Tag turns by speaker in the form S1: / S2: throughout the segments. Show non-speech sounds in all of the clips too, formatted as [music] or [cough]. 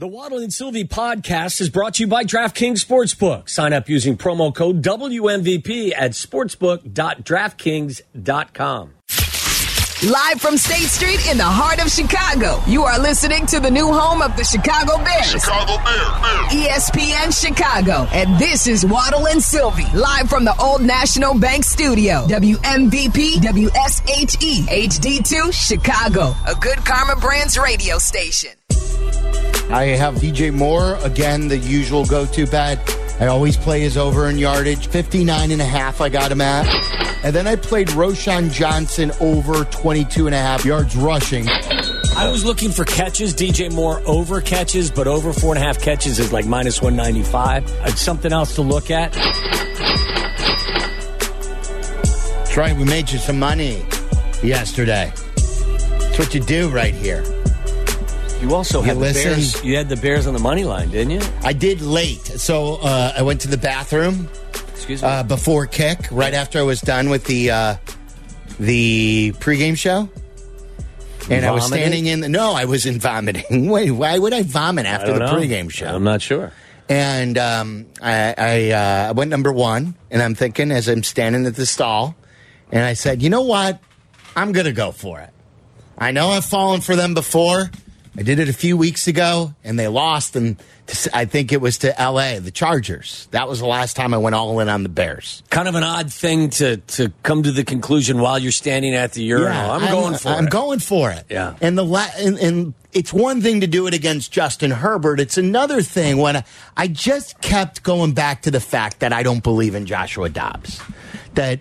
S1: The Waddle and Silvy podcast is brought to you by DraftKings Sportsbook. Sign up using promo code WMVP at sportsbook.draftkings.com.
S2: Live from State Street in the heart of Chicago, you are listening to the new home of the Chicago Bears.
S3: Chicago Bears.
S2: ESPN Chicago. And this is Waddle and Silvy, live from the Old National Bank Studio. WMVP WSHE HD2 Chicago, a good Karma Brands radio station.
S4: I have DJ Moore, again, the usual go to bet. I always play his over in yardage. 59 and a half, I got him at. And then I played Roschon Johnson over 22 and a half yards rushing.
S1: I was looking for catches, DJ Moore over catches, but over four and a half catches is like minus 195. It's uh, something else to look at.
S4: That's right, we made you some money yesterday. That's what you do right here.
S1: You also
S4: You
S1: had the
S4: listen.
S1: Bears. You had the Bears on the money line, didn't you?
S4: I did late. So uh, I went to the bathroom
S1: Excuse me.
S4: uh, before kick, right after I was done with the uh, the pregame show. And I was standing in the. No, I wasn't vomiting. [laughs] Wait, why would I vomit after
S1: don't
S4: the
S1: know.
S4: pregame show?
S1: I'm not sure.
S4: And um, I, I, uh, I went number one, and I'm thinking as I'm standing at the stall, and I said, you know what? I'm going to go for it. I know I've fallen for them before. I did it a few weeks ago, and they lost, and I think it was to L.A., the Chargers. That was the last time I went all in on the Bears.
S1: Kind of an odd thing to to come to the conclusion while you're standing at the urinal. I'm, going for
S4: I'm
S1: it.
S4: going for it.
S1: Yeah.
S4: And the la- and, and it's one thing to do it against Justin Herbert. It's another thing when I, I just kept going back to the fact that I don't believe in Joshua Dobbs. That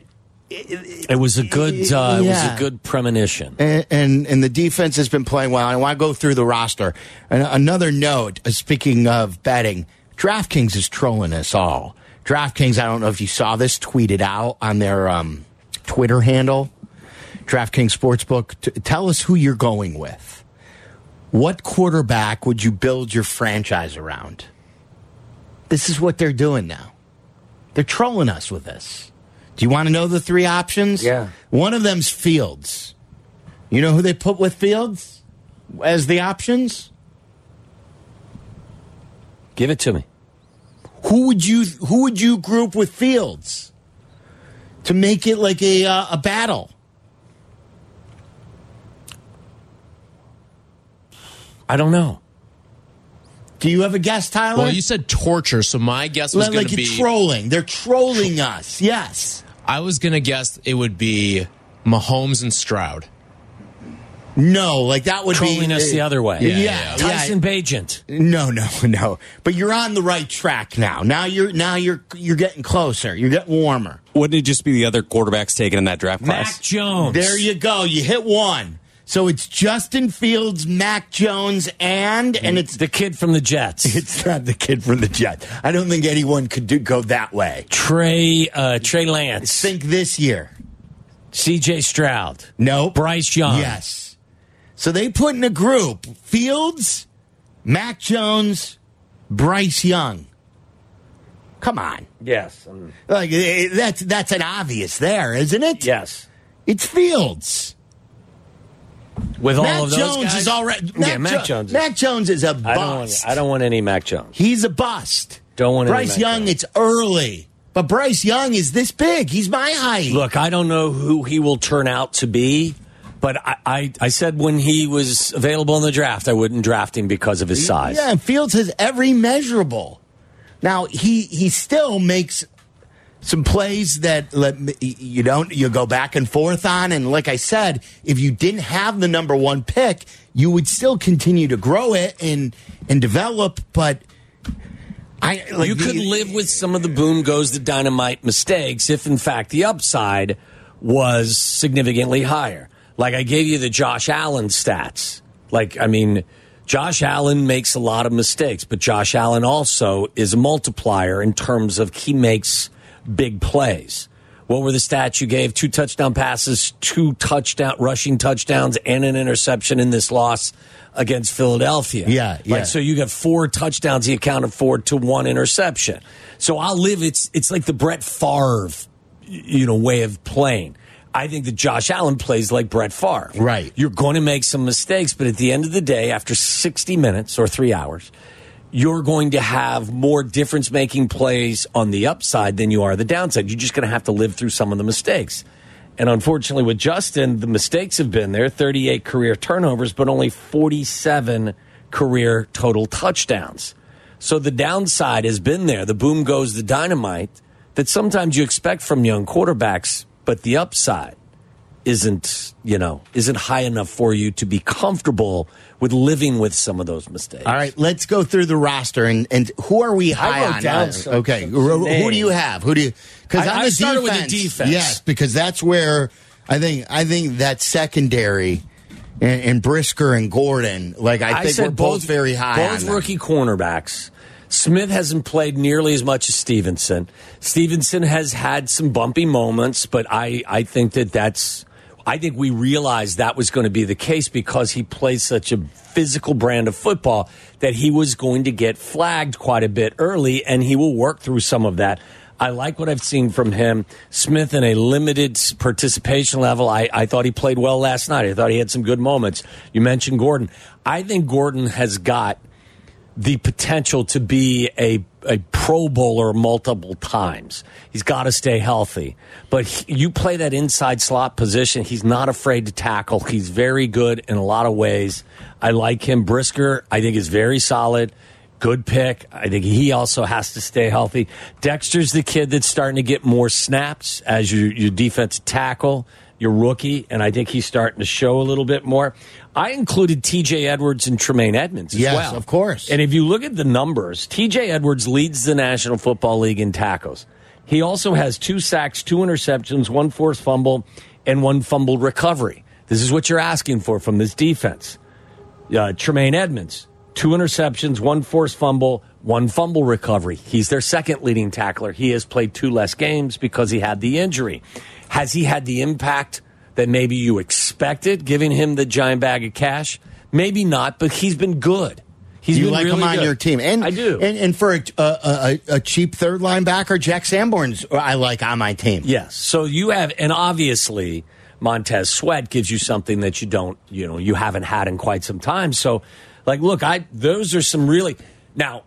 S1: It was a good. Uh, It was a good premonition.
S4: and, and and the defense has been playing well. I want to go through the roster. And another note, uh, speaking of betting, DraftKings is trolling us all. DraftKings, I don't know if you saw this tweeted out on their um, Twitter handle, DraftKings Sportsbook. T- tell us who you're going with. What quarterback would you build your franchise around? This is what they're doing now. They're trolling us with this. Do you want to know the three options?
S1: Yeah.
S4: One of them's Fields. You know who they put with Fields as the options?
S1: Give it to me.
S4: Who would you who would you group with Fields to make it like a uh, a battle?
S1: I don't know.
S4: Do you have a guess, Tyler?
S5: Well, you said torture, so my guess was
S4: like,
S5: going
S4: like
S5: to be.
S4: trolling. They're trolling us. Yes.
S5: I was going to guess it would be Mahomes and Stroud.
S4: No, like that would
S1: Trolling
S4: be
S1: us the other way.
S4: Yeah,
S5: Yeah,
S4: yeah.
S5: yeah.
S1: Tyson Bagent.
S4: No, no, no. But you're on the right track now. Now you're now you're you're getting closer. You're getting warmer.
S6: Wouldn't it just be the other quarterbacks taken in that draft class?
S1: Mac
S6: class?
S1: Jones.
S4: There you go. You hit one. So it's Justin Fields, Mac Jones, and and it's
S1: the kid from the Jets. [laughs]
S4: it's not the kid from the Jets. I don't think anyone could do, go that way.
S1: Trey uh, Trey Lance.
S4: Think this year.
S1: C.J. Stroud.
S4: No.
S1: Bryce Young.
S4: Yes. So they put in a group Fields, Mac Jones, Bryce Young. Come on.
S1: Yes. um,
S4: Like eh, that's that's an obvious there, isn't it?
S1: yes.
S4: It's Fields.
S1: With all
S4: Mac
S1: of those
S4: Jones
S1: guys?
S4: is already
S1: yeah, Mac
S4: Jo-
S1: Jones. is-
S4: Mac Jones is a
S1: I don't, want,
S4: bust.
S1: I don't want any Mac Jones.
S4: He's a bust.
S1: Don't want any
S4: Bryce
S1: Mac
S4: Young.
S1: Jones.
S4: It's early, but Bryce Young is this big. He's my height.
S1: Look, I don't know who he will turn out to be, but I, I, I said when he was available in the draft, I wouldn't draft him because of his size.
S4: Yeah, and Fields has every measurable. Now he he still makes some plays that let me- you don't you go back and forth on, and like I said, if you didn't have the number one pick, you would still continue to grow it and and develop. But I like
S1: you could
S4: the-
S1: live with some of the boom goes the dynamite mistakes if, in fact, the upside was significantly higher. Like I gave you the Josh Allen stats. Like, I mean, Josh Allen makes a lot of mistakes, but Josh Allen also is a multiplier in terms of he makes big plays. What were the stats you gave? Two touchdown passes, two touchdown rushing touchdowns, and an interception in this loss against Philadelphia.
S4: Yeah, yeah.
S1: Like, so you got four touchdowns he accounted for to one interception. So I'll live. It's it's like the Brett Favre, you know, way of playing. I think that Josh Allen plays like Brett Favre.
S4: Right.
S1: You're going to make some mistakes, but at the end of the day, after 60 minutes or three hours, you're going to have more difference making plays on the upside than you are the downside. You're just going to have to live through some of the mistakes. And unfortunately, with Justin, the mistakes have been there 38 career turnovers, but only 47 career total touchdowns. So the downside has been there. The boom goes the dynamite that sometimes you expect from young quarterbacks, but the upside isn't, you know, isn't high enough for you to be comfortable with living with some of those mistakes.
S4: All right, let's go through the roster and, and who are we high on?
S1: down some-
S4: okay,
S1: some
S4: who, who do you have? Who do you? Because
S1: I- I started with the
S4: defense,
S1: defense.
S4: yes, because that's where I think I think that secondary and, and Brisker and Gordon, like I think we're both, very high.
S1: Both rookie cornerbacks. Smith hasn't played nearly as much as Stevenson. Stevenson has had some bumpy moments, but I, I think that that's. I think we realized that was going to be the case because he plays such a physical brand of football that he was going to get flagged quite a bit early, and he will work through some of that. I like what I've seen from him. Smith in a limited participation level. I, I thought he played well last night. I thought he had some good moments. You mentioned Gordon. I think Gordon has got the potential to be a, a Pro Bowler multiple times. He's got to stay healthy. But he, you play that inside slot position, he's not afraid to tackle. He's very good in a lot of ways. I like him. Brisker, I think, is very solid. Good pick. I think he also has to stay healthy. Dexter's the kid that's starting to get more snaps as your, your defensive tackle, your rookie, and I think he's starting to show a little bit more. I included TJ Edwards and Tremaine Edmunds as
S4: Yes,
S1: well.
S4: of course.
S1: And if you look at the numbers, TJ Edwards leads the National Football League in tackles. He also has two sacks, two interceptions, one forced fumble, and one fumbled recovery. This is what you're asking for from this defense. Uh, Tremaine Edmunds, two interceptions, one forced fumble, one fumble recovery. He's their second leading tackler. He has played two less games because he had the injury. Has he had the impact that maybe you expected, giving him the giant bag of cash? Maybe not, but he's been good. He's
S4: you
S1: been
S4: like
S1: really
S4: him on
S1: good.
S4: your team, and
S1: I do.
S4: And, and for a, a, a, a cheap third linebacker, Jack Sanborn's I like on my team.
S1: Yes. So you have, and obviously Montez Sweat gives you something that you don't, you know, you haven't had in quite some time. So, like, look, I those are some really now.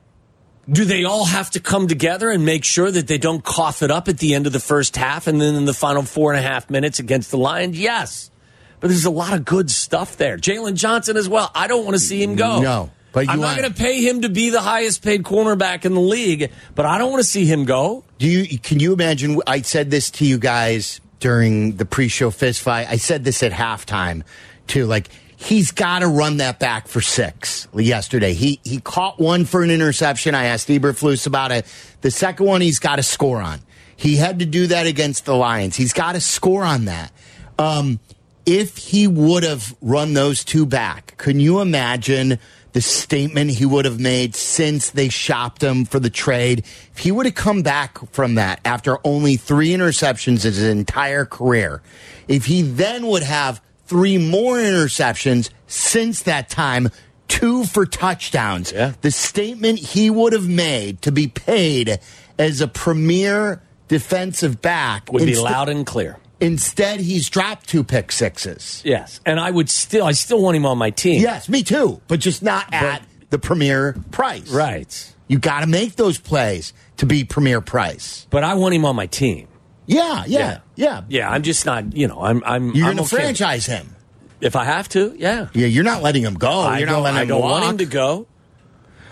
S1: Do they all have to come together and make sure that they don't cough it up at the end of the first half and then in the final four and a half minutes against the Lions? Yes. But there's a lot of good stuff there. Jaylon Johnson as well. I don't want to see him go.
S4: No, but you
S1: I'm not going to pay him to be the highest paid cornerback in the league, but I don't want to see him go.
S4: Do you? Can you imagine? I said this to you guys during the pre-show fist fight. I said this at halftime too. Like he's got to run that back for six. Yesterday, he he caught one for an interception. I asked Eberflus about it. The second one, he's got to score on. He had to do that against the Lions. He's got to score on that. Um, if he would have run those two back, can you imagine the statement he would have made since they shopped him for the trade? If he would have come back from that after only three interceptions in his entire career, if he then would have three more interceptions since that time, two for touchdowns,
S1: Yeah.
S4: the statement he would have made to be paid as a premier defensive back
S1: Would be loud and clear.
S4: Instead, he's dropped two pick sixes.
S1: Yes, and I would still, I still want him on my team.
S4: Yes, me too, but just not at the premier price.
S1: right.
S4: You got to make those plays to be premier price.
S1: But I want him on my team.
S4: Yeah, yeah, yeah.
S1: yeah. I'm just not, you know, I'm, I'm.
S4: You're
S1: I'm
S4: to
S1: okay.
S4: franchise him.
S1: if I have to. Yeah,
S4: Yeah, you're not letting him go.
S1: I
S4: you're not letting
S1: I
S4: him
S1: don't
S4: walk.
S1: want him to go.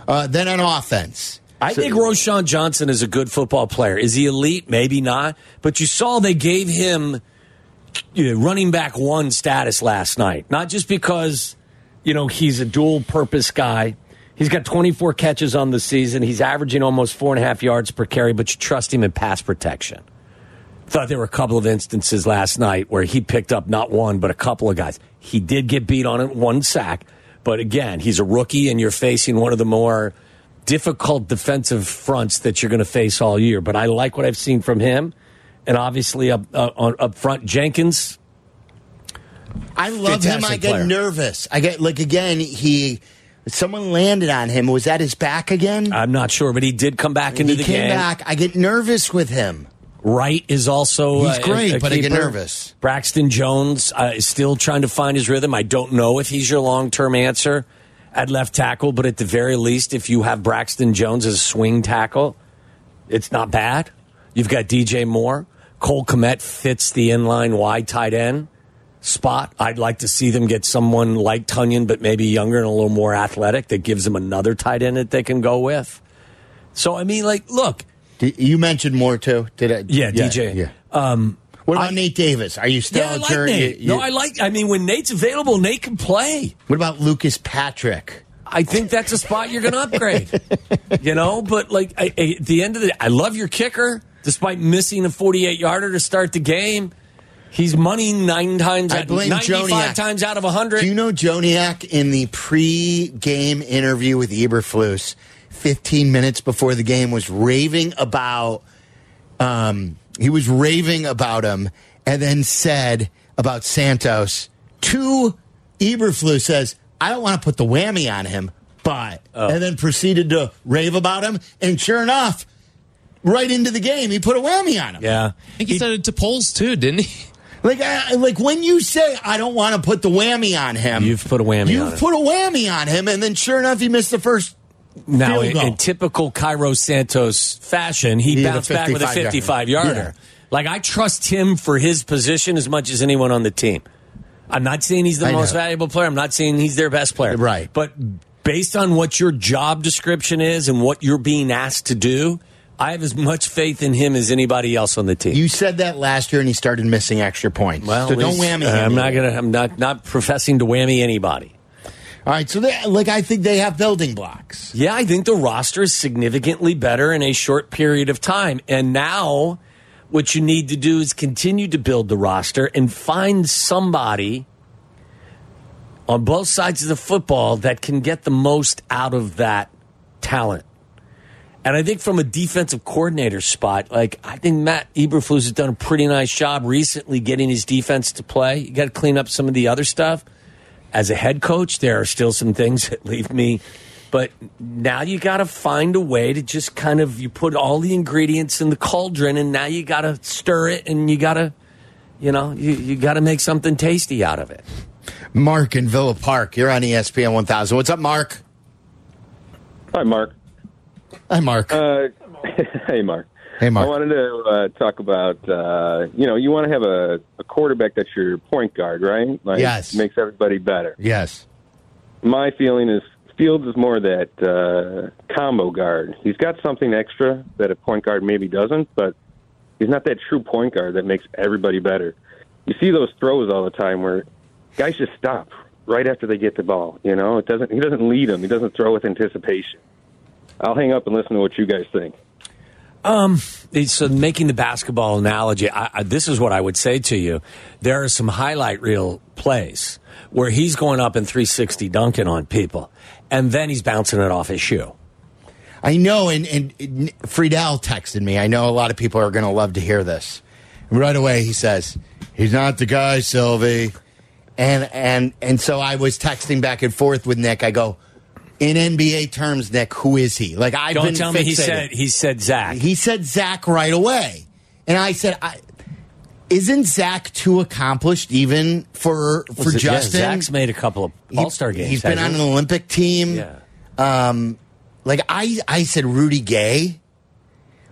S4: Uh, then on offense,
S1: I think Roschon Johnson is a good football player. Is he elite? Maybe not. But you saw they gave him you know, running back one status last night. Not just because, you know, he's a dual purpose guy. He's got 24 catches on the season. He's averaging almost four and a half yards per carry, but you trust him in pass protection. Thought there were a couple of instances last night where he picked up not one, but a couple of guys. He did get beat on it, one sack. But again, he's a rookie, and you're facing one of the more difficult defensive fronts that you're going to face all year. But I like what I've seen from him. And obviously, up, uh, on, up front, Jenkins.
S4: I love him. I
S1: Fantastic
S4: get nervous. I get like again. He someone landed on him. Was that his back again?
S1: I'm not sure, but he did come back into
S4: he
S1: the
S4: came
S1: game.
S4: back. I get nervous with him.
S1: Wright is also
S4: He's
S1: uh,
S4: great,
S1: a, a
S4: but I get nervous.
S1: Braxton Jones uh, is still trying to find his rhythm. I don't know if he's your long term answer at left tackle, but at the very least, if you have Braxton Jones as a swing tackle, it's not bad. You've got DJ Moore. Cole Kmet fits the inline wide tight end spot. I'd like to see them get someone like Tonyan, but maybe younger and a little more athletic that gives them another tight end that they can go with. So, I mean, like, look,
S4: You mentioned more too. Did I?
S1: Yeah, DJ.
S4: Yeah. Um, what about
S1: I-
S4: Nate Davis? Are you still
S1: yeah, I
S4: a
S1: like Nate.
S4: you-
S1: no, I like, I mean, when Nate's available, Nate can play.
S4: What about Lucas Patrick?
S1: I think that's a spot you're going to upgrade. [laughs] you know, but like I, I- at the end of the day, I love your kicker, despite missing a 48 yarder to start the game. He's money nine times,
S4: I
S1: out,
S4: blame
S1: 95
S4: Joniak.
S1: times out of 100.
S4: Do you know Joniak in the pre-game interview with Eberflus, 15 minutes before the game, was raving about. Um, he was raving about him, and then said about Santos to Eberflus says, "I don't want to put the whammy on him, but,"
S1: Oh.
S4: and then proceeded to rave about him, and sure enough, right into the game, he put a whammy on him.
S1: yeah.
S5: I think he, said it to polls too, didn't he? [laughs]
S4: Like, I, like when you say I don't want to put the whammy on him,
S1: You've put a whammy
S4: You've
S1: on him.
S4: put a whammy on him, and then sure enough, he missed the first.
S1: Now, in, in typical Cairo Santos fashion, he
S4: He
S1: bounced back with a
S4: 55 yarder.
S1: yarder.
S4: Yeah.
S1: Like, I trust him for his position as much as anyone on the team. I'm not saying he's the
S4: I
S1: most
S4: know.
S1: valuable player. I'm not saying he's their best player.
S4: Right.
S1: But based on what your job description is and what you're being asked to do, I have as much faith in him as anybody else on the team.
S4: You said that last year, and he started missing extra points.
S1: well,
S4: so
S1: at
S4: don't whammy
S1: uh,
S4: him.
S1: I'm not gonna. I'm not not professing to whammy anybody.
S4: All right, so they, like I think they have building blocks.
S1: Yeah, I think the roster is significantly better in a short period of time. And now what you need to do is continue to build the roster and find somebody on both sides of the football that can get the most out of that talent. And I think from a defensive coordinator spot, like I think Matt Eberflus has done a pretty nice job recently getting his defense to play. You got to clean up some of the other stuff. As a head coach, there are still some things [laughs] that leave me, but now you got to find a way to just kind of you put all the ingredients in the cauldron, and now you got to stir it, and you got to, you know, you, you got to make something tasty out of it.
S4: Mark in Villa Park, you're on ESPN 1000. What's up, Mark?
S3: Hi, Mark.
S4: Hi, Mark.
S3: Uh, [laughs] hey, Mark.
S4: Hey, Mark.
S3: I wanted to uh, talk about, uh, you know, you want to have a, a quarterback that's your point guard, right? Like,
S4: Yes.
S3: Makes everybody better.
S4: yes.
S3: My feeling is Fields is more that uh, combo guard. He's got something extra that a point guard maybe doesn't, but he's not that true point guard that makes everybody better. You see those throws all the time where guys just stop right after they get the ball. You know, it doesn't. He doesn't lead them. He doesn't throw with anticipation. I'll hang up and listen to what you guys think.
S1: Um, so, making the basketball analogy, I, I, this is what I would say to you. There are some highlight reel plays where he's going up in 360 dunking on people, and then he's bouncing it off his shoe.
S4: I know, and, and Friedell texted me. I know a lot of people are going to love to hear this. And right away, he says, "He's not the guy, Silvy." And and and so I was texting back and forth with Nick. I go, in NBA terms, Nick, who is he? Like I've
S1: Don't tell me he said he said Zach.
S4: He said Zach right away, and I said, I, "Isn't Zach too accomplished even for for
S1: it- yeah,
S4: Justin?"
S1: Zach's made a couple of All Star games.
S4: He's been on an? Olympic team.
S1: Yeah.
S4: Um, like I, I said, Rudy Gay.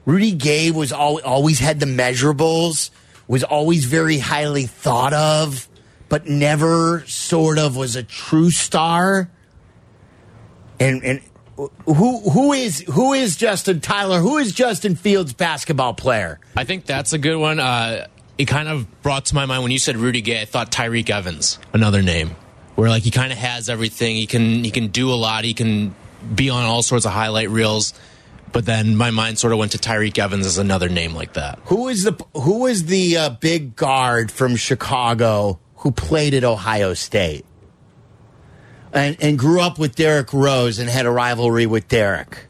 S4: Rudy Gay was al- always had the measurables, was always very highly thought of, but never sort of was a true star. And and who who is who is Justin Tyler? Who is Justin Fields basketball player?
S5: I think that's a good one. Uh, it kind of brought to my mind when you said Rudy Gay. I thought Tyreke Evans, another name, where like he kind of has everything. He can he can do a lot. He can be on all sorts of highlight reels. But then my mind sort of went to Tyreke Evans as another name like that.
S4: Who is the who is the uh, big guard from Chicago who played at Ohio State and and grew up with Derrick Rose and had a rivalry with Derrick?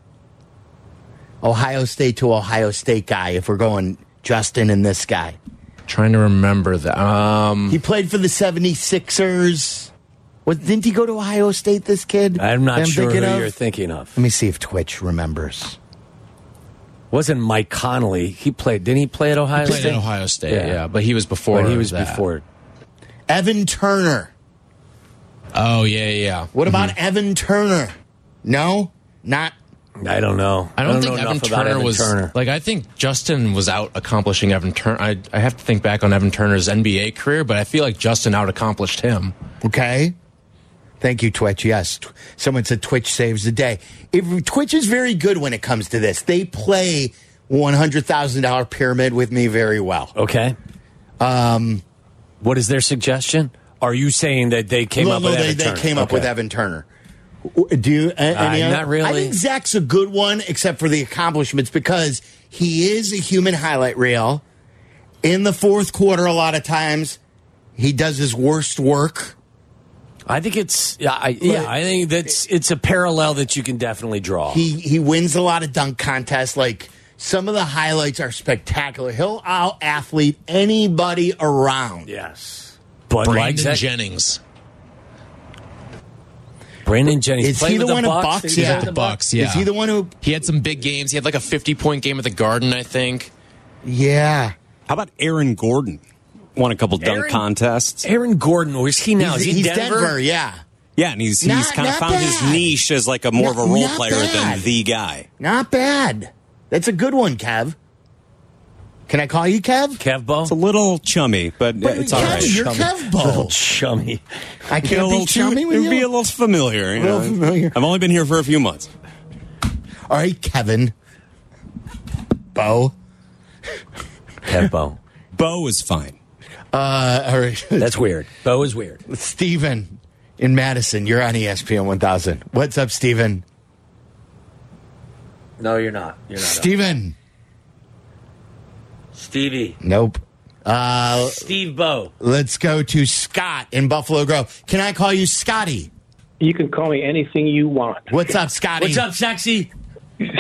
S4: Ohio State to Ohio State guy. If we're going Justin and this guy,
S5: Trying to remember that. Um,
S4: he played for the 76ers. What, didn't he go to Ohio State? This kid?
S1: I'm not
S4: that
S1: sure who
S4: of?
S1: you're thinking of.
S4: Let me see if Twitch remembers.
S1: Wasn't Mike Conley? He played. Didn't he play at Ohio
S5: Played
S1: State?
S5: at Ohio State,
S1: Yeah.
S5: yeah. but he was before.
S1: But he was
S5: that.
S1: before.
S4: Evan Turner.
S5: Oh yeah, yeah. yeah.
S4: What about Evan Turner? No, not.
S1: I don't know.
S5: I don't, think
S1: know
S5: Evan
S1: enough about
S5: Turner
S1: Evan
S5: was
S1: Turner.
S5: like. I think Justin was out accomplishing Evan Turner. I, I have to think back on Evan Turner's NBA career, but I feel like Justin out accomplished him.
S4: Okay. Thank you, Twitch. Yes. Someone said Twitch saves the day. If, Twitch is very good when it comes to this. They play $100,000 pyramid with me very well.
S1: Okay. Um, what is their suggestion? Are you saying that they came
S4: No,
S1: up
S4: no,
S1: with
S4: they,
S1: Evan
S4: they
S1: Turner?
S4: came up with Evan Turner. Do you? any
S1: Uh,
S4: other-
S1: not really.
S4: I think Zach's a good one, except for the accomplishments, because he is a human highlight reel. In the fourth quarter, a lot of times, he does his worst work.
S1: I think it's yeah, I, yeah. I think that's it's a parallel that you can definitely draw.
S4: He he wins a lot of dunk contests. Like some of the highlights are spectacular. He'll out athlete anybody around.
S1: yes, but
S5: Brandon
S1: like Zach-
S5: Jennings,
S1: Brandon Jennings.
S4: Is he the
S1: with
S4: one at
S1: Bucks?
S4: Bucks?
S1: Is
S4: Yeah.
S1: with
S5: the Bucks. Yeah,
S4: Is he the one who?
S5: He had some big games. He had like a fifty-point game at the Garden, I think.
S4: Yeah.
S6: How about Aaron Gordon? Won a couple dunk contests.
S1: Aaron Gordon. Where's he now?
S4: he's
S1: is he
S4: he's
S1: Denver?
S4: Denver? Yeah.
S6: Yeah, and he's he's kind of
S4: not
S6: found his niche as like a more of a role player
S4: bad.
S6: than the guy.
S4: Not bad. That's a good one, Kev. Can I call you Kev?
S1: Kevbo.
S6: It's a little chummy, but,
S4: But
S6: it's all
S4: Kev,
S6: right.
S4: you're
S1: Chummy.
S4: Kev
S1: Little chummy.
S4: I
S6: Be a
S4: can't
S6: little
S4: be
S6: too-
S4: chummy with
S6: it'd
S4: you.
S6: be a little familiar. You
S4: little
S6: know?
S4: familiar.
S6: I've only been here for a few months.
S4: All right, Kevin. Bo.
S1: Kevbo.
S6: Bo Bo is fine.
S4: Uh, all right. [laughs]
S1: That's weird. Bo is weird.
S4: Steven in Madison, you're on ESPN 1000. What's up, Steven?
S1: No, you're not. You're not.
S4: Steven.
S1: Stevie.
S4: Nope. Uh,
S1: Steve Bo.
S4: let's go to Scott in Buffalo Grove. Can I call you Scotty?
S7: You can call me anything you want.
S4: What's up, Scotty?
S1: What's up, sexy?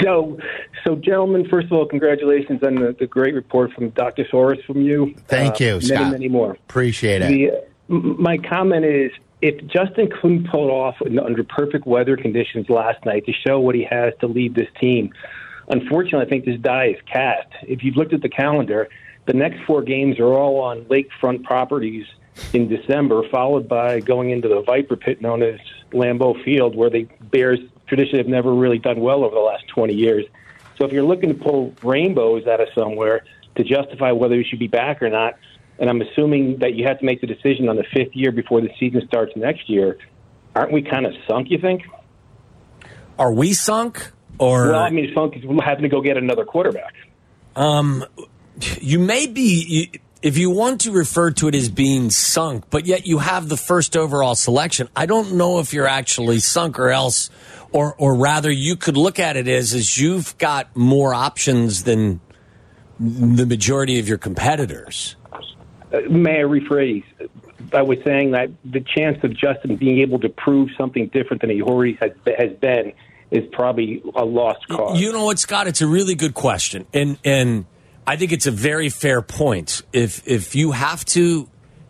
S7: So, so gentlemen, first of all, congratulations on the, the great report from Dr. Soros from you.
S4: Thank
S7: Uh,
S4: you,
S7: many,
S4: Scott.
S7: many more.
S4: Appreciate it.
S7: The, uh, my comment is, if Justin couldn't pull it off under perfect weather conditions last night to show what he has to lead this team, unfortunately, I think this die is cast. If you've looked at the calendar, the next four games are all on lakefront properties in December, followed by going into the Viper Pit known as Lambeau Field, where the Bears traditionally have never really done well over the last 20 years. So if you're looking to pull rainbows out of somewhere to justify whether you should be back or not, and I'm assuming that you have to make the decision on the fifth year before the season starts next year, aren't we kind of sunk, you think?
S1: Are we sunk? Or
S7: Well, I mean, sunk is having to go get another quarterback.
S1: Um, you may be you- if you want to refer to it as being sunk, but yet you have the first overall selection. I don't know if you're actually sunk or else, or or rather, you could look at it as as you've got more options than the majority of your competitors.
S7: Uh, may I rephrase? I was saying that the chance of Justin being able to prove something different than he already has, has been is probably a lost cause.
S1: You know what, Scott? It's a really good question, and and I think it's a very fair point. If if you have to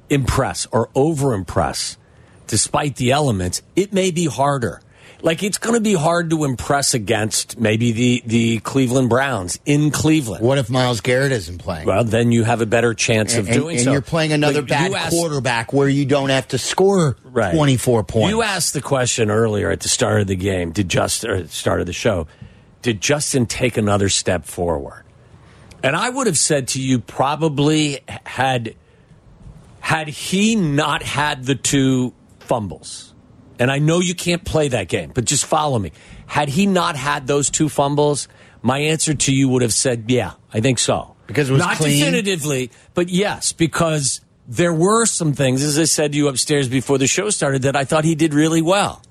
S1: impress or over impress, despite the elements, it may be harder. Like it's going to be hard to impress against maybe the the Cleveland Browns in Cleveland.
S4: What if Myles Garrett isn't playing?
S1: Well, then you have a better chance of
S4: and,
S1: doing
S4: and
S1: so.
S4: you're playing another
S1: Like,
S4: bad
S1: asked-
S4: quarterback where you don't have to score 24 points.
S1: You asked the question earlier at the start of the game. Did Justin or start of the show? Did Justin take another step forward? And I would have said to you, probably had had he not had the two fumbles. And I know you can't play that game, but just follow me. Had he not had those two fumbles, my answer to you would have said, "Yeah, I think so."
S4: Because it was
S1: not
S4: clean?
S1: definitively, but yes, because there were some things, as I said to you upstairs before the show started, that I thought he did really well.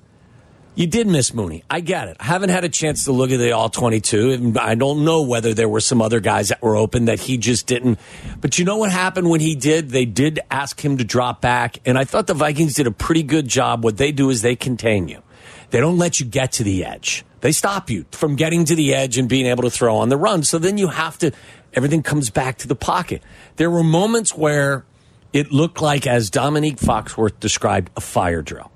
S1: You did miss Mooney. I get it. I haven't had a chance to look at the all 22. and I don't know whether there were some other guys that were open that he just didn't. But you know what happened when he did? They did ask him to drop back. And I thought the Vikings did a pretty good job. What they do is they contain you. They don't let you get to the edge. They stop you from getting to the edge and being able to throw on the run. So then you have to, everything comes back to the pocket. There were moments where it looked like, as Dominique Foxworth described, a fire drill.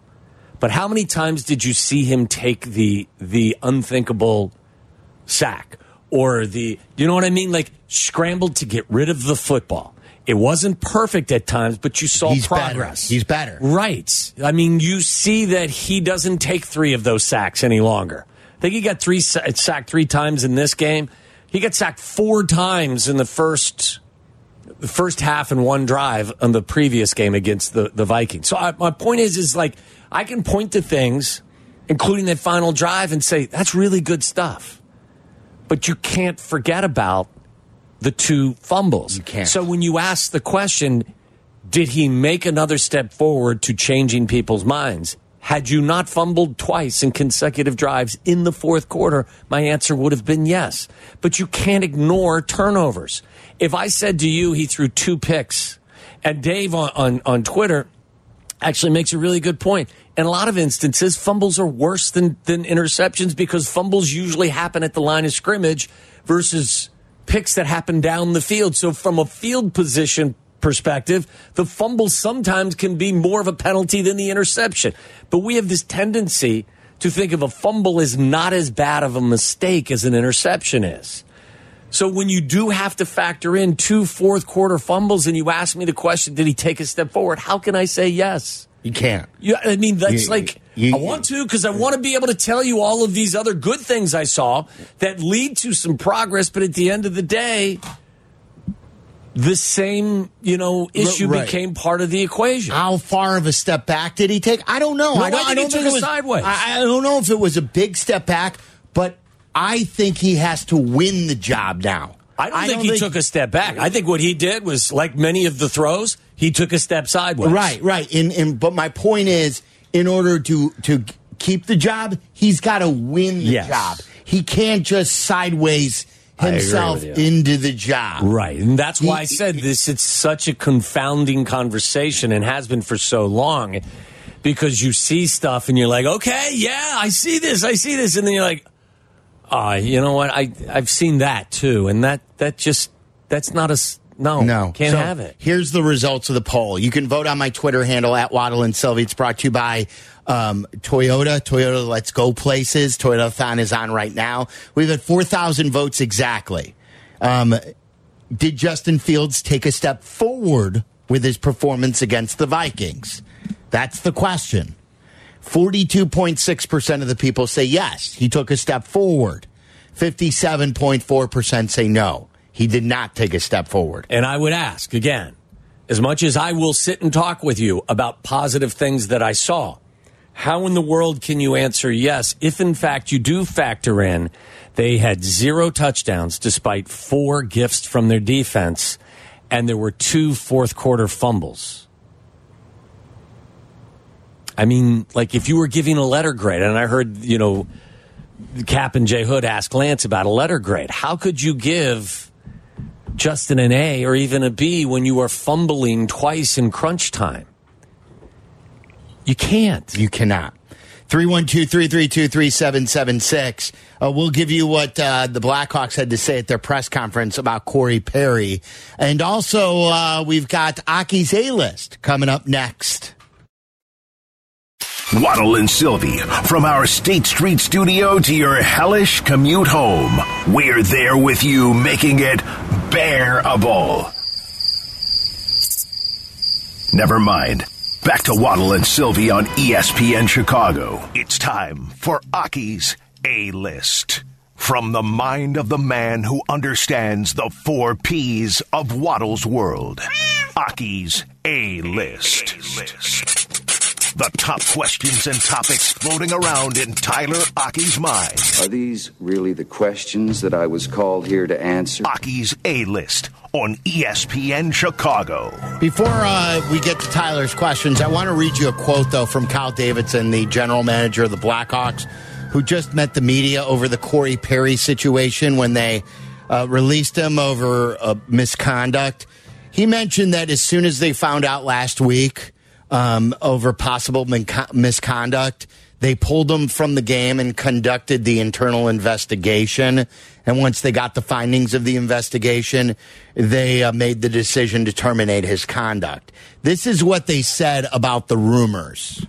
S1: But how many times did you see him take the the unthinkable sack or the, you know what I mean? Like scrambled to get rid of the football. It wasn't perfect at times, but you saw
S4: He's better.
S1: progress.
S4: He's better.
S1: Right. I mean, you see that he doesn't take three of those sacks any longer. I think he got three sa- sacked three times in this game. He got sacked four times in the first the first half and one drive on the previous game against the, the Vikings. So I, my point is, is like I can point to things, including that final drive, and say that's really good stuff. But you can't forget about the two fumbles.
S4: You can't.
S1: So when you ask the question, did he make another step forward to changing people's minds? Had you not fumbled twice in consecutive drives in the fourth quarter, my answer would have been yes. But you can't ignore turnovers. If I said to you he threw two picks, and Dave on, on, on Twitter actually makes a really good point. In a lot of instances, fumbles are worse than, than interceptions because fumbles usually happen at the line of scrimmage versus picks that happen down the field. So, from a field position perspective, the fumble sometimes can be more of a penalty than the interception. But we have this tendency to think of a fumble as not as bad of a mistake as an interception is. So when you do have to factor in two fourth quarter fumbles and you ask me the question, did he take a step forward? How can I say yes?
S4: You can't.
S1: Yeah, I mean that's
S4: You-
S1: like
S4: you-
S1: I want to because I want to be able to tell you all of these other good things I saw that lead to some progress. But at the end of the day, the same you know issue
S4: right.
S1: became part of the equation.
S4: How far of a step back did he take? I don't know.
S1: No,
S4: I don't,
S1: I think he took
S4: it was
S1: sideways.
S4: I, I don't know if it was a big step back, but I think he has to win the job now.
S1: I don't think he took a step back. I think what he did was like many of the throws, he took a step sideways.
S4: Right, right. And, and but my point is, in order to to keep the job, he's got to win the
S1: Yes.
S4: job. He can't just sideways himself into the job.
S1: Right. And that's why I
S4: He-
S1: said this it's such a confounding conversation and has been for so long because you see stuff and you're like, okay, yeah, I see this, I see this. And then you're like, uh, you know what? I, I've seen that too. And that, that just, that's not a, no,
S4: No,
S1: can't
S4: So,
S1: have it.
S4: Here's the results of the poll. You can vote on my Twitter handle at Waddle and Silvy. It's brought to you by um, Toyota. Toyota Let's Go Places. Toyotathon is on right now. We've had four thousand votes exactly. Um, did Justin Fields take a step forward with his performance against the Vikings? That's the question. 42.6% of the people say yes, he took a step forward. 57.4% say no, he did not take a step forward.
S1: And I would ask again, as much as I will sit and talk with you about positive things that I saw, how in the world can you answer yes if in fact you do factor in they had zero touchdowns despite four gifts from their defense and there were two fourth quarter fumbles? I mean, like if you were giving a letter grade, and I heard, you know, Cap and Jay Hood ask Lance about a letter grade, how could you give Justin an A or even a B when you are fumbling twice in crunch time? You can't.
S4: You cannot. 312 332 3776. Uh, We'll give you what uh, the Blackhawks had to say at their press conference about Corey Perry. And also, uh, we've got Aki's A list coming up next.
S8: Waddle and Silvy, from our State Street studio to your hellish commute home, we're there with you, making it bearable. Never mind. Back to Waddle and Silvy on ESPN Chicago. It's time for Aki's A List. From the mind of the man who understands the four P's of Waddle's world. Aki's A List. The top questions and topics floating around in Tyler Aki's mind.
S9: Are these really the questions that I was called here to answer?
S8: Aki's A List on ESPN Chicago.
S4: Before uh, we get to Tyler's questions, I want to read you a quote, though, from Kyle Davidson, the general manager of the Blackhawks, who just met the media over the Corey Perry situation when they uh, released him over uh, misconduct. He mentioned that as soon as they found out last week um, over possible misconduct, they pulled him from the game and conducted the internal investigation. And once they got the findings of the investigation, they uh, made the decision to terminate his conduct. This is what they said about the rumors.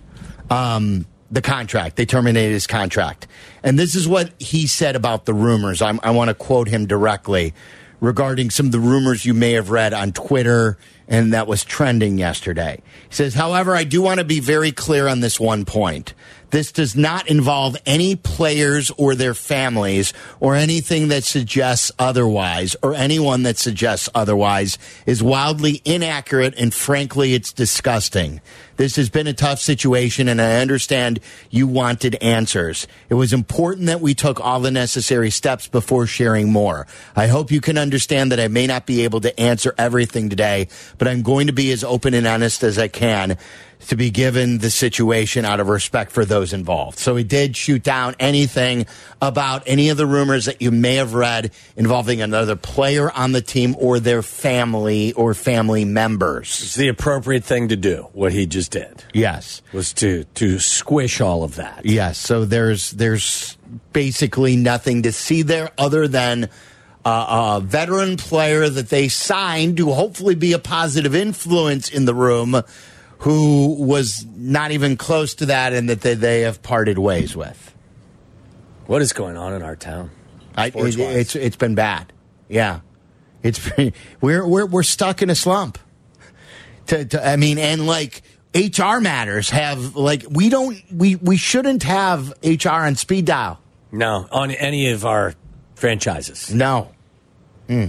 S4: Um, the contract. They terminated his contract. And this is what he said about the rumors. I'm, I want to quote him directly regarding some of the rumors you may have read on Twitter and that was trending yesterday. He says, however, I do want to be very clear on this one point. This does not involve any players or their families or anything that suggests otherwise or anyone that suggests otherwise is wildly inaccurate and frankly, it's disgusting. This has been a tough situation and I understand you wanted answers. It was important that we took all the necessary steps before sharing more. I hope you can understand that I may not be able to answer everything today, but I'm going to be as open and honest as I can to be given the situation out of respect for those involved. So he did shoot down anything about any of the rumors that you may have read involving another player on the team or their family or family members.
S1: It's the appropriate thing to do. What he just did
S4: Yes.
S1: was to to squish all of that.
S4: Yes. So there's there's basically nothing to see there other than uh, a veteran player that they signed to hopefully be a positive influence in the room who was not even close to that and that they, they have parted ways with.
S1: What is going on in our town?
S4: I, it, it's it's been bad. Yeah, it's [laughs] been, we're we're we're stuck in a slump. To, to I mean, and like HR matters have like we don't we we shouldn't have HR on speed dial.
S1: No, on any of our franchises.
S4: No. Hmm.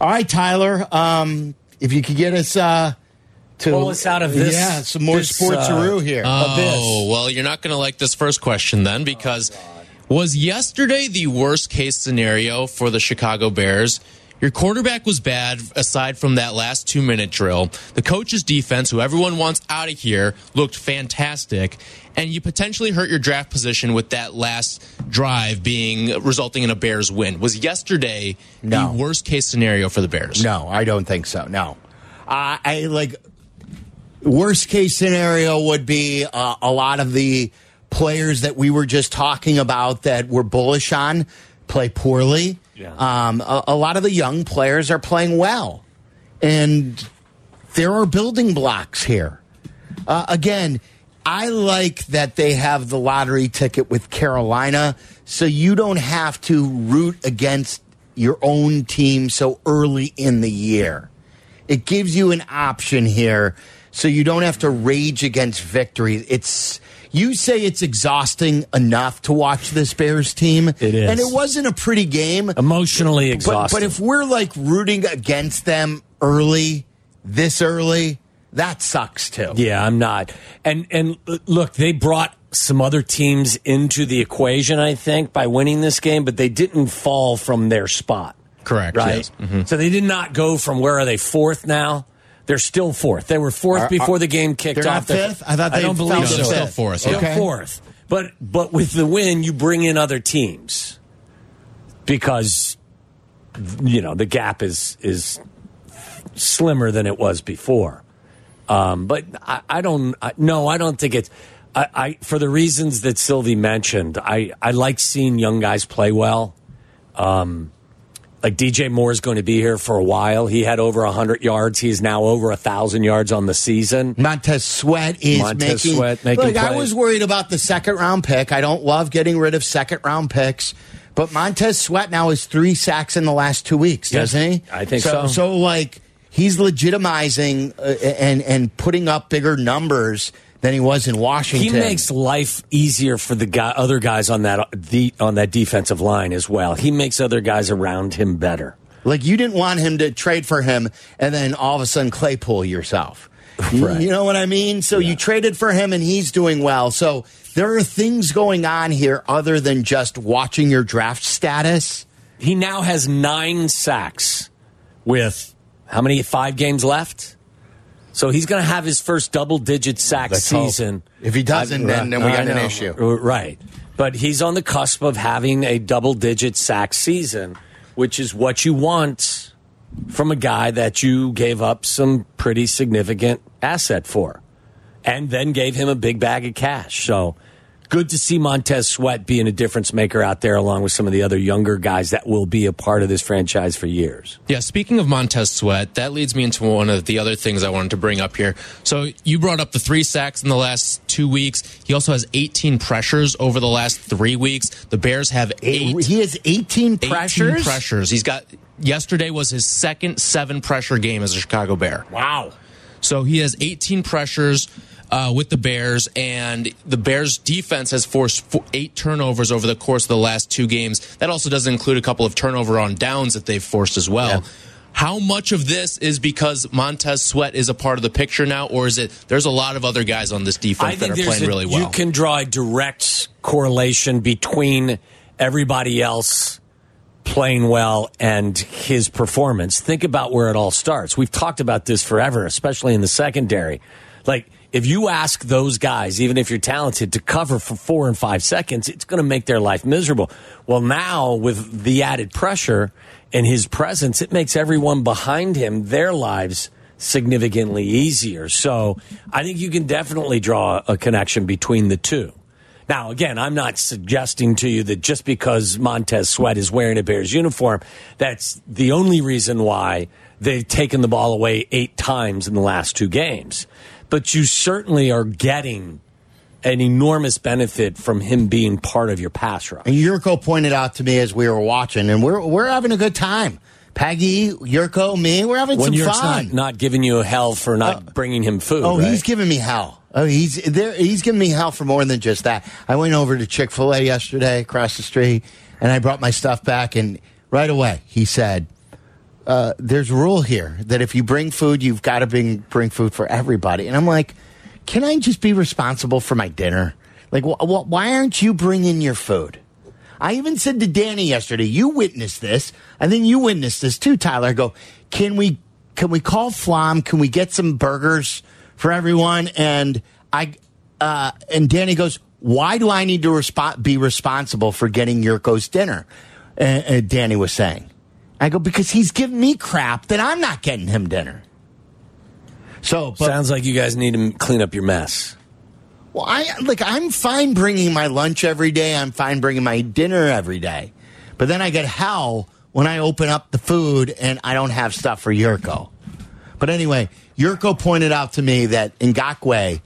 S4: All right, Tyler. Um, if you could get us uh, to
S1: Pull us out of this-
S4: yeah, some more
S1: this,
S4: sportsaroo
S1: uh,
S4: here.
S5: Oh, well, you're not going to like this first question then because was yesterday the worst case scenario for the Chicago Bears? Your quarterback was bad aside from that last two minute drill. The coach's defense, who everyone wants out of here, looked fantastic. And you potentially hurt your draft position with that last drive being resulting in a Bears win. Was yesterday
S4: No.
S5: the worst case scenario for the Bears?
S4: No, I don't think so. No, uh, I like worst case scenario would be uh, a lot of the players that we were just talking about that we're bullish on play poorly.
S1: Yeah.
S4: Um, a, a lot of the young players are playing well, and there are building blocks here. Uh, again, I like that they have the lottery ticket with Carolina, so you don't have to root against your own team so early in the year. It gives you an option here, so you don't have to rage against victory. It's you say it's exhausting enough to watch this Bears team.
S1: It is.
S4: and it wasn't a pretty game.
S1: Emotionally
S4: But,
S1: exhausting.
S4: but if we're like rooting against them early, this early, that sucks too.
S1: Yeah, I'm not. And and uh, look, they brought some other teams into the equation, I think, by winning this game, but they didn't fall from their spot.
S5: Correct.
S1: Right.
S5: yes. Mhm.
S1: So they did not go from where are they fourth now? They're still fourth. They were fourth
S4: Are-
S1: before
S4: are-
S1: the game kicked off.
S4: they're
S1: off.
S4: not fifth? I thought they
S1: don't
S4: fell
S1: believe so.
S5: They're still fourth.
S1: Still
S4: Okay.
S1: fourth. But but with the win, you bring in other teams because you know the gap is is slimmer than it was before. Um, but I, I don't. I, no, I don't think it's. I, I for the reasons that Silvy mentioned. I I like seeing young guys play well. Um, like DJ Moore is going to be here for a while. He had over hundred yards. He's now over a thousand yards on the season.
S4: Montez Sweat is
S1: Montez
S4: making.
S1: Sweat making
S4: look, I was worried about the second round pick. I don't love getting rid of second round picks, but Montez Sweat now has three sacks in the last two weeks,
S1: Yes,
S4: doesn't he?
S1: I think so.
S4: So, like he's legitimizing uh, and and putting up bigger numbers than he was in Washington.
S1: He makes life easier for the guy, other guys on that the on that defensive line as well. He makes other guys around him better.
S4: Like you didn't want him to trade for him and then all of a sudden Claypool yourself.
S1: Right.
S4: You know what I mean? So you traded for him and he's doing well. So there are things going on here other than just watching your draft status.
S1: He now has nine sacks with how many? Five games left. So he's going to have his first double-digit sack
S4: Let's hope.
S1: season.
S4: If he doesn't, then- then we got an issue.
S1: Uh, right? But he's on the cusp of having a double-digit sack season, which is what you want from a guy that you gave up some pretty significant asset for, and then gave him a big bag of cash. So good to see Montez Sweat being a difference maker out there, along with some of the other younger guys that will be a part of this franchise for years.
S5: Yeah, speaking of Montez Sweat, that leads me into one of the other things I wanted to bring up here. So you brought up the three sacks in the last two weeks. He also has 18 pressures over the last three weeks. The Bears have eight.
S4: He has 18 pressures.
S5: 18 pressures. He's got yesterday was his second seven pressure game as a Chicago Bear.
S4: Wow.
S5: So he has 18 pressures uh, with the Bears, and the Bears defense has forced four, eight turnovers over the course of the last two games. That also doesn't include a couple of turnover on downs that they've forced as well.
S4: Yeah.
S5: How much of this is because Montez Sweat is a part of the picture now, or is it there's a lot of other guys on this defense that are playing
S1: a-
S5: really well?
S1: You can draw a direct correlation between everybody else playing well and his performance. Think about where it all starts. We've talked about this forever, especially in the secondary. Like, if you ask those guys, even if you're talented, to cover for four and five seconds, it's going to make their life miserable. Well, now with the added pressure and his presence, it makes everyone behind him their lives significantly easier. So I think you can definitely draw a connection between the two. Now, again, I'm not suggesting to you that just because Montez Sweat is wearing a Bears uniform, that's the only reason why they've taken the ball away eight times in the last two games. But you certainly are getting an enormous benefit from him being part of your pass rush.
S4: And Yurko pointed out to me as we were watching, and we're we're having a good time. Peggy, Yurko, me, we're having
S1: When
S4: some
S1: you're
S4: fun.
S1: not, not giving you hell for not uh, bringing him food.
S4: Oh,
S1: right?
S4: he's giving me hell. Oh, he's there. He's giving me hell for more than just that. I went over to Chick Fil A yesterday, across the street, and I brought my stuff back. And right away, he said, uh, "There's a rule here that if you bring food, you've got to bring bring food for everybody." And I'm like, "Can I just be responsible for my dinner? Like, wh- wh- why aren't you bringing your food?" I even said to Danny yesterday, "You witnessed this. I think you witnessed this too, Tyler." I go, "Can we can we call Flom? Can we get some burgers for everyone?" And I uh, and Danny goes, "Why do I need to respo- be responsible for getting Yurko's dinner?" Danny was saying. I go because he's giving me crap that I'm not getting him dinner. So, but,
S1: Sounds like you guys need to clean up your mess.
S4: well, I like I'm fine bringing my lunch every day. I'm fine bringing my dinner every day, but then I get hell when I open up the food and I don't have stuff for Yurko. But anyway, Yurko pointed out to me that in Ngakwe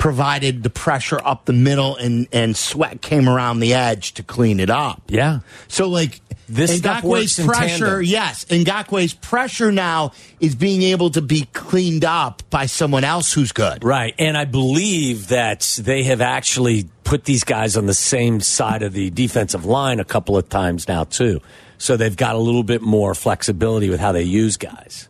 S4: provided the pressure up the middle and and sweat came around the edge to clean it up.
S1: Yeah.
S4: So like
S1: This stuff works
S4: pressure,
S1: tandem.
S4: yes, Ngakwe's pressure now is being able to be cleaned up by someone else who's good.
S1: Right. And I believe that they have actually put these guys on the same side of the defensive line a couple of times now, too. So they've got a little bit more flexibility with how they use guys.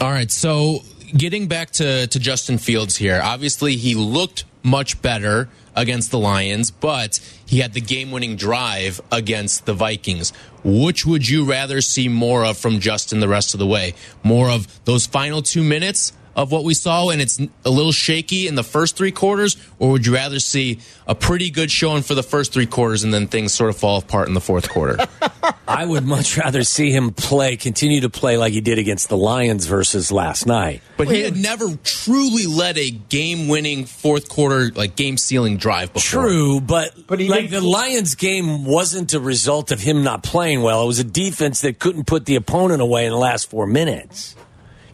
S5: All right, so getting back to, to Justin Fields here, obviously he looked much better against the Lions, but he had the game winning drive against the Vikings. Which would you rather see more of from Justin the rest of the way? More of those final two minutes of what we saw and it's a little shaky in the first three quarters, or would you rather see a pretty good showing for the first three quarters and then things sort of fall apart in the fourth quarter? [laughs]
S1: I would much rather see him play, continue to play like he did against the Lions versus last night.
S5: But he had never truly led a game-winning fourth quarter, like game-sealing drive before.
S1: True, but,
S4: But he
S1: like
S4: did-
S1: the Lions game wasn't a result of him not playing well. It was a defense that couldn't put the opponent away in the last four minutes.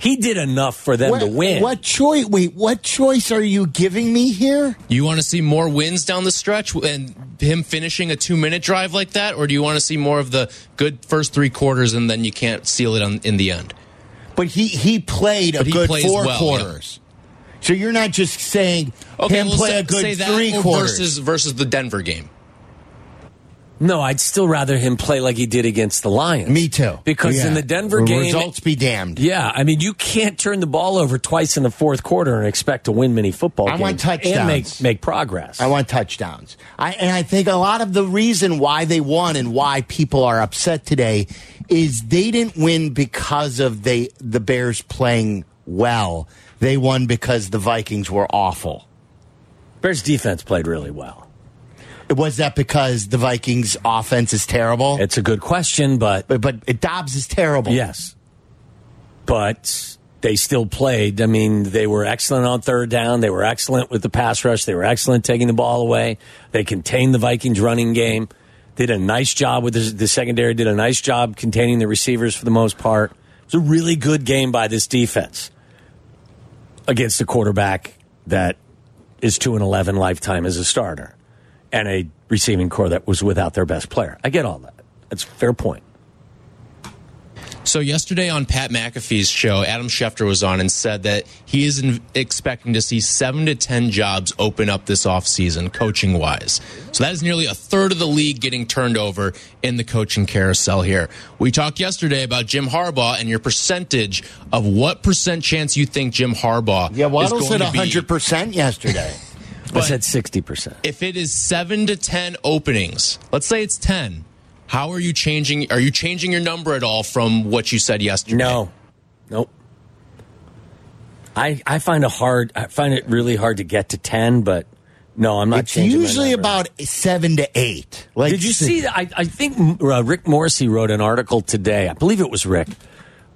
S1: He did enough for them to win.
S4: What choice? Wait, what choice are you giving me here?
S5: You want to see more wins down the stretch and him finishing a two-minute drive like that, or do you want to see more of the good first three quarters and then you can't seal it on, in the end?
S4: But he he played a
S5: he
S4: good
S5: plays
S4: four
S5: well,
S4: quarters. So you're not just saying okay, him
S5: well,
S4: play
S5: say,
S4: a good three quarters.
S5: versus versus the Denver game.
S1: No, I'd still rather him play like he did against the Lions.
S4: me too.
S1: Because
S4: Yeah.
S1: in the Denver game,
S4: results be damned.
S1: Yeah, I mean, you can't turn the ball over twice in the fourth quarter and expect to win many football
S4: I
S1: games
S4: want touchdowns.
S1: and make make progress.
S4: I want touchdowns. I, and I think a lot of the reason why they won and why people are upset today is they didn't win because of they the Bears playing well. They won because the Vikings were awful.
S1: Bears defense played really well.
S4: Was that because the Vikings offense is terrible?
S1: It's a good question, but
S4: but but Dobbs is terrible.
S1: yes, but they still played. I mean, they were excellent on third down. They were excellent with the pass rush. They were excellent taking the ball away. They contained the Vikings running game. Did a nice job with the, the secondary. Did a nice job containing the receivers for the most part. It was a really good game by this defense against a quarterback that is two and eleven lifetime as a starter, and a receiving core that was without their best player. I get all that. That's a fair point.
S5: So yesterday on Pat McAfee's show, Adam Schefter was on and said that he is in, expecting to see seven to ten jobs open up this offseason, coaching wise. So that is nearly a third of the league getting turned over in the coaching carousel here. We talked yesterday about Jim Harbaugh and your percentage of what percent chance you think Jim Harbaugh
S4: Yeah,
S5: is
S4: Waddle
S5: going
S4: said
S5: to be.
S4: 100% [laughs] yesterday.
S1: I
S5: But-
S1: said sixty percent.
S5: if it is seven to ten openings, let's say it's ten, how are you changing? Are you changing your number at all from what you said yesterday?
S1: No, nope. I I find it hard. I find it really hard to get to ten, but no, I'm not.
S4: it's
S1: changing my
S4: usually
S1: number.
S4: about seven to eight. Like,
S1: Did you see? that? I I think uh, Rick Morrissey wrote an article today. I believe it was Rick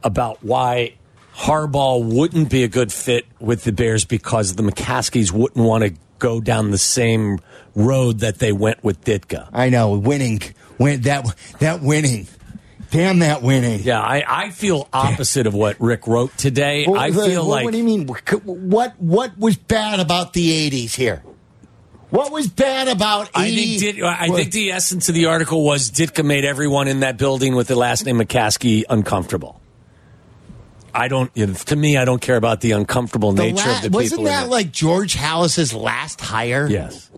S1: about why Harbaugh wouldn't be a good fit with the Bears because the McCaskies wouldn't want to go down the same road that they went with Ditka.
S4: I know winning, win that that winning. Damn that winning.
S1: Yeah, I, I feel opposite of what Rick wrote today.
S4: Well,
S1: I feel
S4: what,
S1: like
S4: What do you mean? What what was bad about the '80s here? What was bad about 80?
S1: I think did, I think the essence of the article was Ditka made everyone in that building with the last name McCaskey uncomfortable. I don't. You know, to me, I don't care about the uncomfortable
S4: The
S1: nature
S4: la-
S1: of the
S4: wasn't
S1: people. in
S4: that like George Halas's last hire?
S1: yes?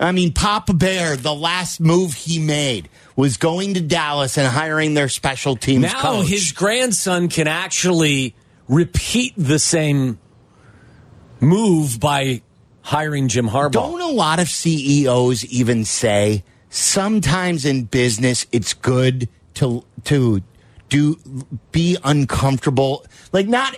S4: I mean, Papa Bear, the last move he made was going to Dallas and hiring their special teams
S1: Now
S4: coach.
S1: his grandson can actually repeat the same move by hiring Jim Harbaugh.
S4: Don't a lot of CEOs even say sometimes in business it's good to to do be uncomfortable, like not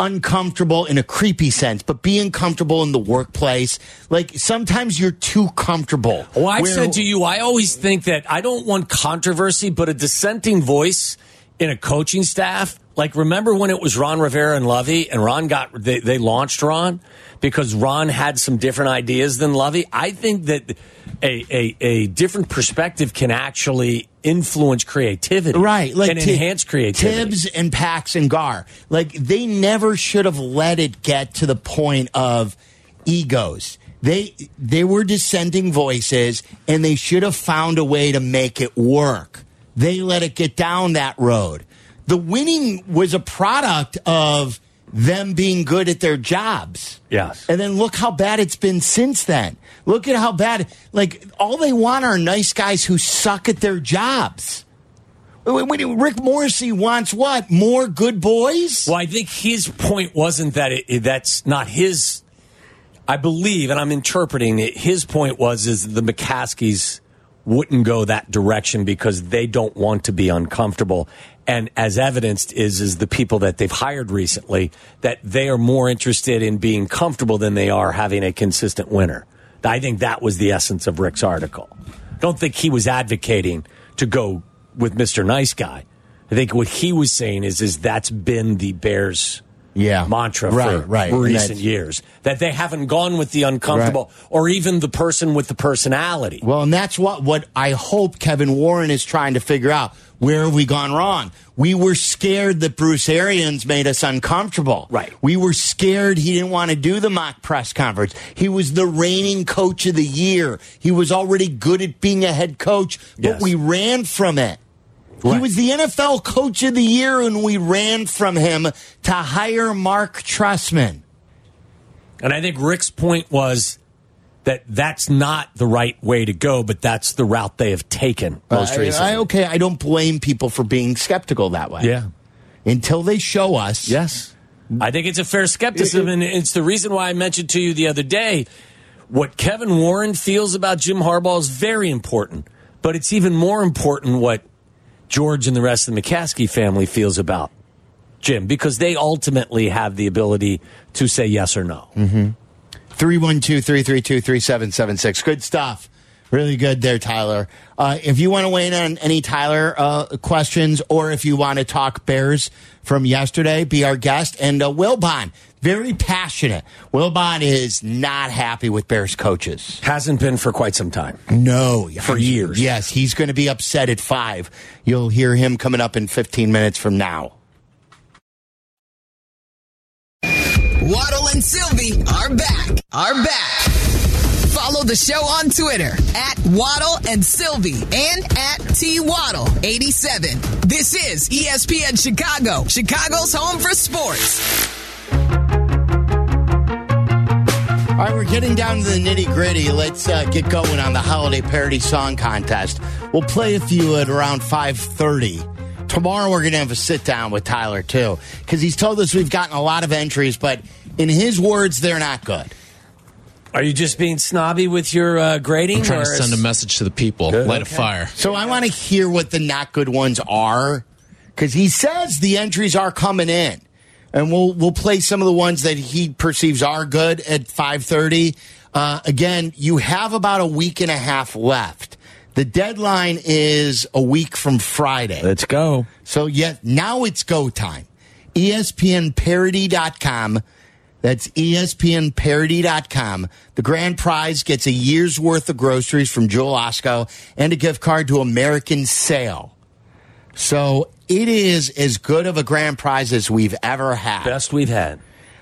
S4: uncomfortable in a creepy sense, but be uncomfortable in the workplace. Like sometimes you're too comfortable.
S1: Well, I've
S4: Where-
S1: said to you, I always think that I don't want controversy, but a dissenting voice in a coaching staff. Like, remember when it was Ron Rivera and Lovie, and Ron got they, they launched Ron because Ron had some different ideas than Lovie. I think that a a, a different perspective can actually influence creativity,
S4: Right, like
S1: and
S4: Ti-
S1: enhance creativity.
S4: Tibbs and Pax and Gar, like they never should have let it get to the point of egos. They they were dissenting voices, and they should have found a way to make it work. They let it get down that road. The winning was a product of them being good at their jobs.
S1: Yes.
S4: And then look how bad it's been since then. Look at how bad, like, all they want are nice guys who suck at their jobs. When- Rick Morrissey wants what? More good boys?
S1: Well, I think his point wasn't that it, it- that's not his. I believe, and I'm interpreting it. His point was is the McCaskies wouldn't go that direction because they don't want to be uncomfortable. And as evidenced is is the people that they've hired recently that they are more interested in being comfortable than they are having a consistent winner. I think that was the essence of Rick's article. Don't think he was advocating to go with Mr. Nice Guy. I think what he was saying is is that's been the Bears
S4: Yeah.
S1: mantra
S4: Right,
S1: for,
S4: right.
S1: recent years that they haven't gone with the uncomfortable or even the person with the personality.
S4: Well, and that's what, what I hope Kevin Warren is trying to figure out. Where have we gone wrong? We were scared that Bruce Arians made us uncomfortable.
S1: Right.
S4: We were scared he didn't want to do the mock press conference. He was the reigning coach of the year. He was already good at being a head coach, but
S1: Yes.
S4: we ran from it. He was the NFL coach of the year, and we ran from him to hire Marc Trestman.
S1: And I think Rick's point was that that's not the right way to go, but that's the route they have taken uh, most
S4: I-
S1: recently.
S4: I, okay, I don't blame people for being skeptical that way.
S1: yeah.
S4: Until they show us.
S1: Yes. I think it's a fair skepticism, and it's the reason why I mentioned to you the other day what Kevin Warren feels about Jim Harbaugh is very important, but it's even more important what George and the rest of the McCaskey family feels about Jim because they ultimately have the ability to say yes or no. Mm-hmm.
S4: 312 332 3776. Good stuff Really good there, Tyler. Uh, if you want to weigh in on any Tyler uh, questions or if you want to talk Bears from yesterday, be our guest. And uh, Wilbon, very passionate. Wilbon is not happy with Bears coaches.
S1: Hasn't been for quite some time.
S4: No.
S1: For years.
S4: Yes, he's going to be upset at five. You'll hear him coming up in 15 minutes from now.
S2: Waddle and Silvy are back. Are back. Follow the show on Twitter at Waddle and Silvy and at T Waddle 87. This is ESPN Chicago, Chicago's home for sports.
S4: All right, we're getting down to the nitty gritty. Let's uh, get going on the holiday parody song contest. We'll play a few at around five thirty. Tomorrow we're going to have a sit down with Tyler too, because he's told us we've gotten a lot of entries, but in his words, they're not good.
S1: Are you just being snobby with your uh, grading?
S5: I'm trying
S1: or
S5: to send a message to the people.
S1: Good,
S5: Light
S1: okay.
S5: a fire.
S4: So I want to hear what the not good ones are, because he says the entries are coming in, and we'll we'll play some of the ones that he perceives are good at five thirty. Uh, again, you have about a week and a half left. The deadline is a week from Friday.
S1: Let's go.
S4: So, yet now it's go time. ESPNparody.com. That's ESPNparody.com. The grand prize gets a year's worth of groceries from Jewel-Osco and a gift card to American Sale. So, it is as good of a grand prize as we've ever had
S1: Best we've had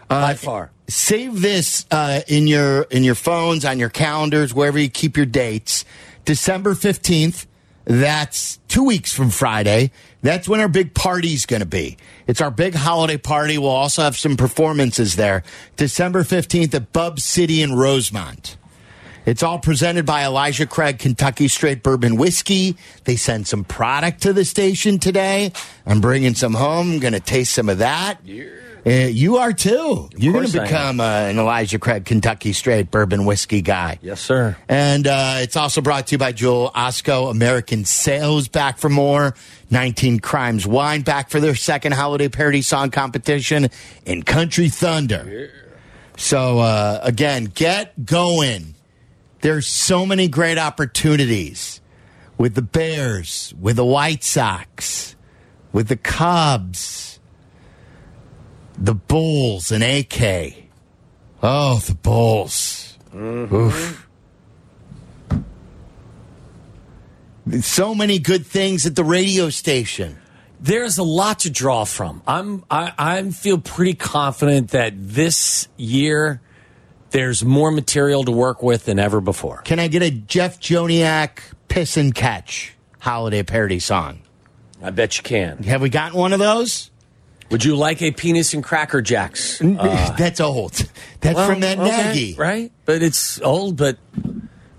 S1: by far.
S4: save this uh, in your in your phones on your calendars wherever you keep your dates december 15th that's two weeks from friday that's when our big party's going to be it's our big holiday party we'll also have some performances there december 15th at bub city in rosemont it's all presented by Elijah Craig Kentucky Straight Bourbon Whiskey. They sent some product to the station today. I'm bringing some home. I'm going to taste some of that. Uh, you are too. You're going to become uh, an Elijah Craig Kentucky Straight Bourbon Whiskey guy.
S1: Yes, sir.
S4: And uh, it's also brought to you by Jewel-Osco. American Sales back for more. 19 Crimes Wine back for their second holiday parody song competition. And Country Thunder. So, uh, again, get going. There's so many great opportunities with the Bears, with the White Sox, with the Cubs, the Bulls, and AK. Oh, the Bulls. Mm-hmm. Oof. So many good things at the radio station.
S1: There's a lot to draw from. I'm I I feel pretty confident that this year there's more material to work with than ever before.
S4: Can I get a Jeff Joniak piss and catch holiday parody song?
S1: I bet you can.
S4: Have we gotten one of those?
S1: Would you like a penis and cracker jacks? [laughs]
S4: That's old. That's
S1: Well,
S4: from that
S1: okay,
S4: Nagy.
S1: right? But it's old, but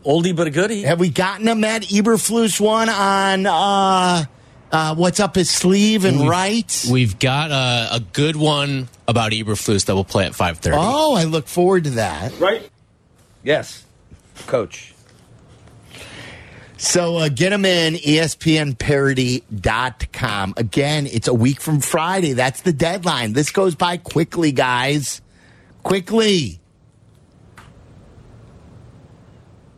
S1: oldie but a goodie.
S4: Have we gotten a Matt Eberflus one on uh, uh, what's up his sleeve and
S5: We've-
S4: right?
S5: We've got a, a good one about Eberflus that we'll play at 5.30.
S4: Oh, I look forward to that.
S1: Right? Yes, coach.
S4: So uh, get them in ESPNparody.com. Again, it's a week from Friday. That's the deadline. This goes by quickly, guys. Quickly.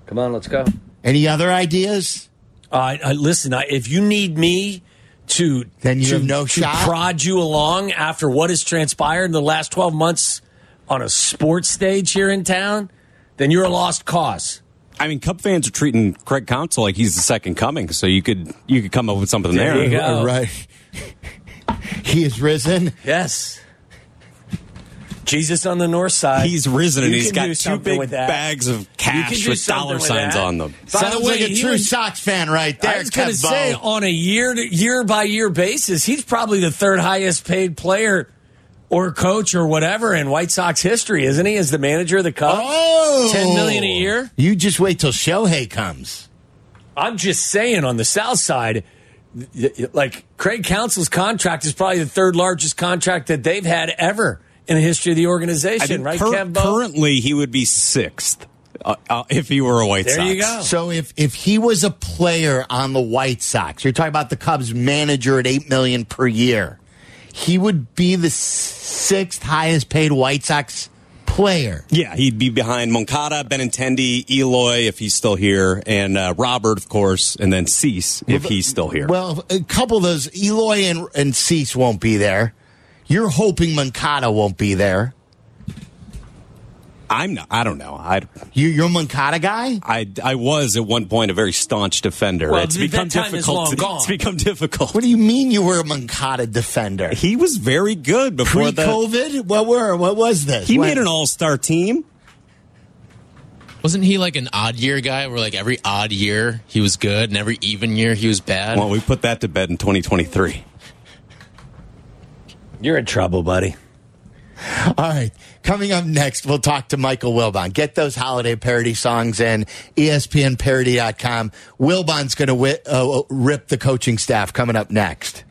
S1: Come on, let's go.
S4: Any other ideas?
S1: Uh, uh, listen, I, if you need me to
S4: Then you
S1: to,
S4: have no
S1: to
S4: shot?
S1: prod you along after what has transpired in the last twelve months on a sports stage here in town, then you're a lost cause.
S6: I mean, Cub fans are treating Craig Counsell like he's the second coming, so you could you could come up with something
S1: There
S6: there.
S1: you go.
S4: Uh, [laughs] right. he is risen.
S1: Yes. Jesus on the north side.
S6: He's risen and he's got two big
S1: with that.
S6: bags of cash with dollar
S1: with
S6: signs
S1: that.
S6: on them.
S1: By the way,
S4: like a true
S1: would-
S4: Sox fan right there.
S1: I was going to say, on a year to, year by year basis, he's probably the third highest paid player or coach or whatever in White Sox history, isn't he? As the manager of the Cubs,
S4: Oh,
S1: ten million a year.
S4: You just wait till Shohei comes.
S1: I'm just saying, on the South side, y- y- like Craig Counsell's contract is probably the third largest contract that they've had ever in the history of the organization, right,
S6: cur-
S1: Kev
S6: currently he would be sixth uh, uh, if he were a White Sox.
S1: There
S6: Sox.
S1: you go.
S4: So if if he was a player on the White Sox, you're talking about the Cubs manager at eight million per year, he would be the sixth highest paid White Sox player.
S6: Yeah, he'd be behind Moncada, Benintendi, Eloy if he's still here, and uh, Robert, of course, and then Cease if he's still here.
S4: Well, a couple of those, Eloy and, and Cease won't be there. You're hoping Moncada won't be there.
S6: I'm not. I don't know. I
S4: You, you're a Moncada guy?
S6: I, I was at one point a very staunch defender.
S1: Well,
S6: it's
S1: that
S6: become
S1: time is
S6: difficult.
S1: long
S6: to-
S1: gone.
S6: It's become difficult.
S4: What do you mean you were a Moncada defender?
S6: He was very good before
S4: Pre
S6: that.
S4: COVID? What were? What was this?
S6: He
S4: When-
S6: made an All Star team.
S5: Wasn't he like an odd year guy where like every odd year he was good and every even year he was bad?
S6: Well, we put that to bed in 2023.
S1: You're in trouble, buddy.
S4: All right. Coming up next, we'll talk to Michael Wilbon. Get those holiday parody songs in ESPNparody.com. Wilbon's going to uh, rip the coaching staff coming up next.